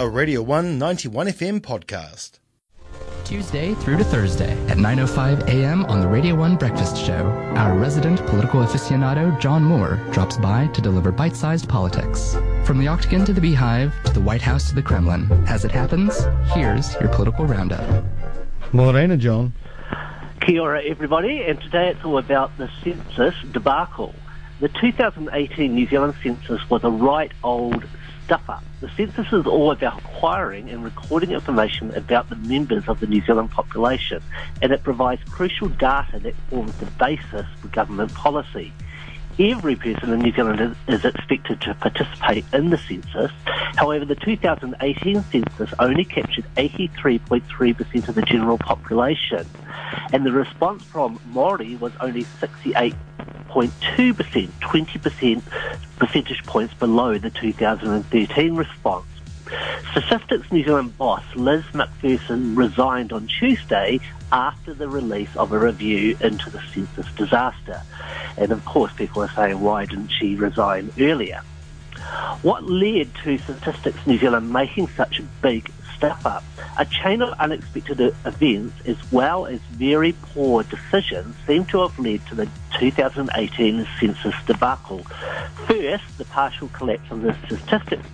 a Radio 191 FM podcast. Tuesday through to Thursday at 9.05 a.m. on the Radio 1 Breakfast Show, our resident political aficionado John Moore drops by to deliver bite-sized politics. From the Octagon to the Beehive, to the White House to the Kremlin. As it happens, here's your political roundup. Morena, John. Kia ora, everybody, and today it's all about the census debacle. The 2018 New Zealand census was a right old The census is all about acquiring and recording information about the members of the New Zealand population, and it provides crucial data that forms the basis for government policy. Every person in New Zealand is, expected to participate in the census. However, the 2018 census only captured 83.3% of the general population, and the response from Maori was only 68 0.2%, 20% percentage points below the 2013 response. Statistics New Zealand boss Liz McPherson resigned on Tuesday after the release of a review into the census disaster. And of course, people are saying, why didn't she resign earlier? What led to Statistics New Zealand making such a big step up. A chain of unexpected events as well as very poor decisions seem to have led to the 2018 census debacle. First, the partial collapse of the statistics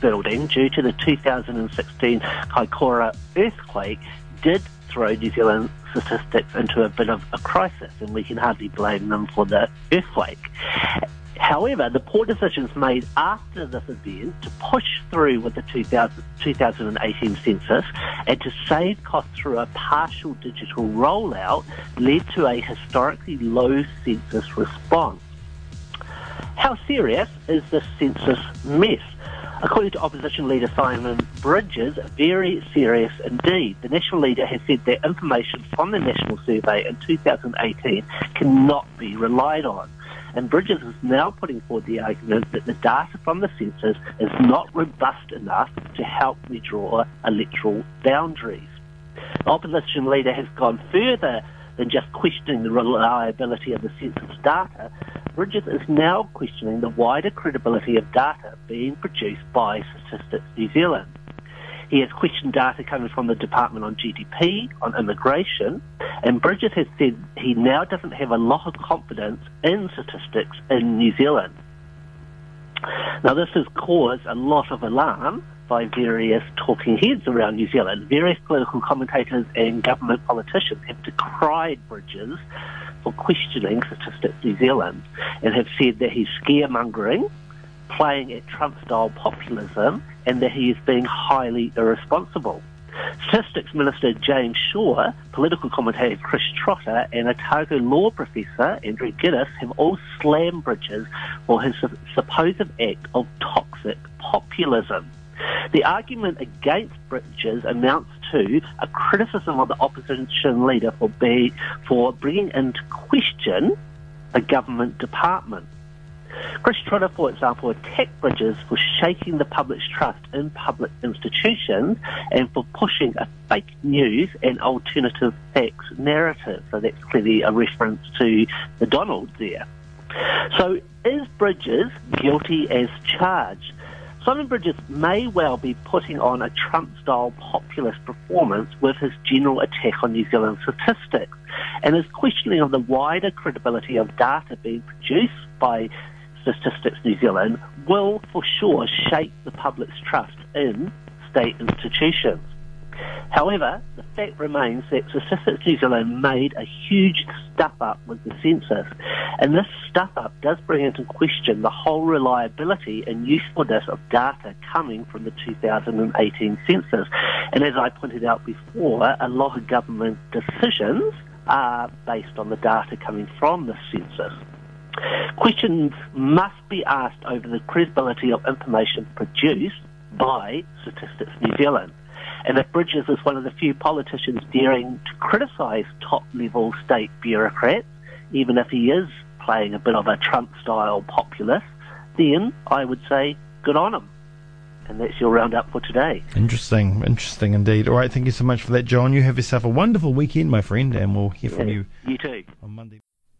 building due to the 2016 Kaikoura earthquake did throw New Zealand statistics into a bit of a crisis, and we can hardly blame them for the earthquake. However, the poor decisions made after this event to push through with the 2000, 2018 census and to save costs through a partial digital rollout led to a historically low census response. How serious is this census mess? According to opposition leader Simon Bridges, very serious indeed. The national leader has said that information from the national survey in 2018 cannot be relied on. And Bridges is now putting forward the argument that the data from the census is not robust enough to help me draw electoral boundaries. The opposition leader has gone further than just questioning the reliability of the census data. Bridges is now questioning the wider credibility of data being produced by Statistics New Zealand. He has questioned data coming from the Department on GDP, on immigration, and Bridges has said he now doesn't have a lot of confidence in statistics in New Zealand. Now, this has caused a lot of alarm by various talking heads around New Zealand. Various political commentators and government politicians have decried Bridges for questioning Statistics New Zealand and have said that he's scaremongering, playing at Trump style populism, and that he is being highly irresponsible. Statistics Minister James Shaw, political commentator Chris Trotter, and Otago law professor Andrew Geddis have all slammed Bridges for his supposed act of toxic populism. The argument against Bridges amounts to a criticism of the opposition leader for, be, for bringing into question a government department. Chris Trotter, for example, attacked Bridges for shaking the public's trust in public institutions and for pushing a fake news and alternative facts narrative. So that's clearly a reference to the Donald there. So is Bridges guilty as charged? Simon Bridges may well be putting on a Trump style populist performance with his general attack on New Zealand statistics and his questioning of the wider credibility of data being produced by Statistics New Zealand will for sure shape the public's trust in state institutions. However, the fact remains that Statistics New Zealand made a huge stuff up with the census, and this stuff up does bring into question the whole reliability and usefulness of data coming from the 2018 census. And as I pointed out before, a lot of government decisions are based on the data coming from the census. Questions must be asked over the credibility of information produced by Statistics New Zealand. And if Bridges is one of the few politicians daring to criticise top level state bureaucrats, even if he is playing a bit of a Trump style populist, then I would say good on him. And that's your roundup for today. Interesting, interesting indeed. All right, thank you so much for that, John. You have yourself a wonderful weekend, my friend, and we'll hear from yeah, you. You too. On Monday.